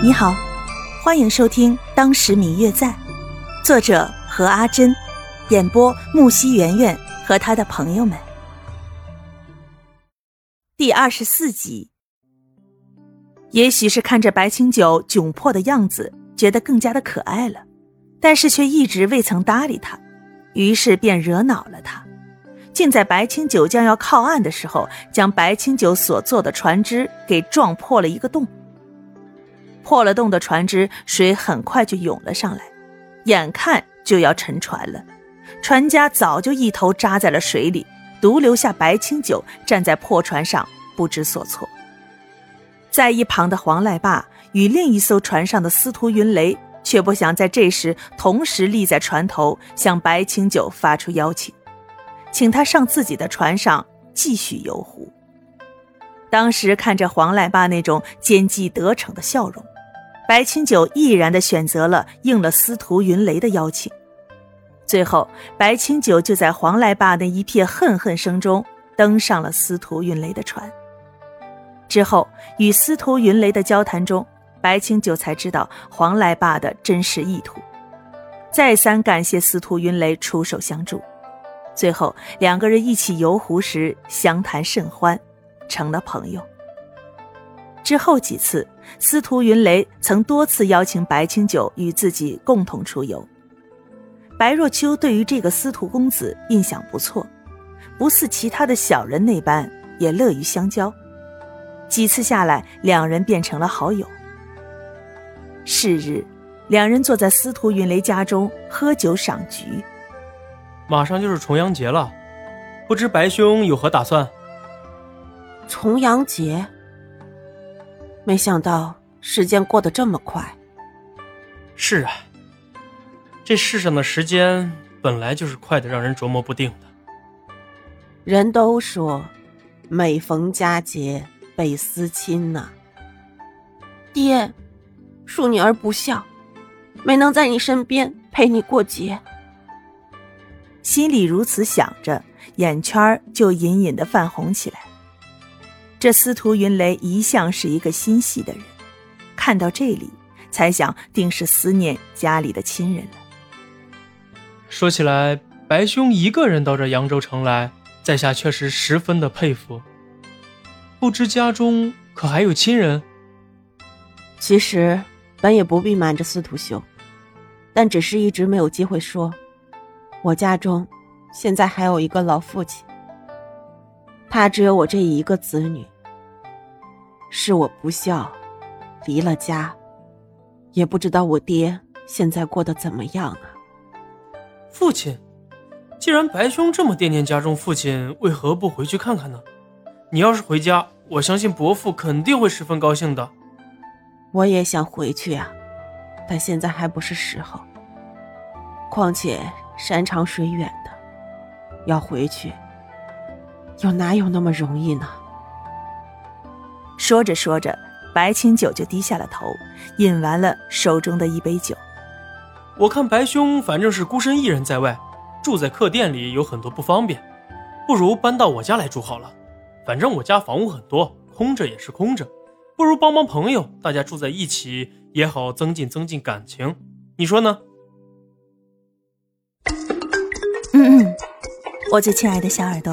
你好，欢迎收听《当时明月在》，作者何阿珍，演播木西圆圆和他的朋友们。第二十四集。也许是看着白清九窘迫的样子，觉得更加的可爱了，但是却一直未曾搭理他，于是便惹恼了他，竟在白清九将要靠岸的时候，将白清九所坐的船只给撞破了一个洞。破了洞的船只，水很快就涌了上来，眼看就要沉船了。船家早就一头扎在了水里，独留下白清九站在破船上不知所措。在一旁的黄赖霸与另一艘船上的司徒云雷，却不想在这时同时立在船头，向白清九发出邀请，请他上自己的船上继续游湖。当时看着黄赖霸那种奸计得逞的笑容。白清九毅然的选择了应了司徒云雷的邀请，最后白清九就在黄赖霸那一片恨恨声中登上了司徒云雷的船。之后与司徒云雷的交谈中，白清九才知道黄赖霸的真实意图，再三感谢司徒云雷出手相助。最后两个人一起游湖时相谈甚欢，成了朋友。之后几次，司徒云雷曾多次邀请白清九与自己共同出游。白若秋对于这个司徒公子印象不错，不似其他的小人那般，也乐于相交。几次下来，两人变成了好友。是日，两人坐在司徒云雷家中喝酒赏菊。马上就是重阳节了，不知白兄有何打算？重阳节。没想到时间过得这么快。是啊，这世上的时间本来就是快的，让人琢磨不定的。人都说，每逢佳节倍思亲呐。爹，恕女儿不孝，没能在你身边陪你过节。心里如此想着，眼圈就隐隐的泛红起来。这司徒云雷一向是一个心细的人，看到这里，猜想定是思念家里的亲人了。说起来，白兄一个人到这扬州城来，在下确实十分的佩服。不知家中可还有亲人？其实本也不必瞒着司徒兄，但只是一直没有机会说。我家中现在还有一个老父亲。他只有我这一个子女，是我不孝，离了家，也不知道我爹现在过得怎么样啊。父亲，既然白兄这么惦念家中父亲，为何不回去看看呢？你要是回家，我相信伯父肯定会十分高兴的。我也想回去啊，但现在还不是时候。况且山长水远的，要回去。又哪有那么容易呢？说着说着，白清九就低下了头，饮完了手中的一杯酒。我看白兄反正是孤身一人在外，住在客店里有很多不方便，不如搬到我家来住好了。反正我家房屋很多，空着也是空着，不如帮帮朋友，大家住在一起也好增进增进感情。你说呢？嗯嗯，我最亲爱的小耳朵。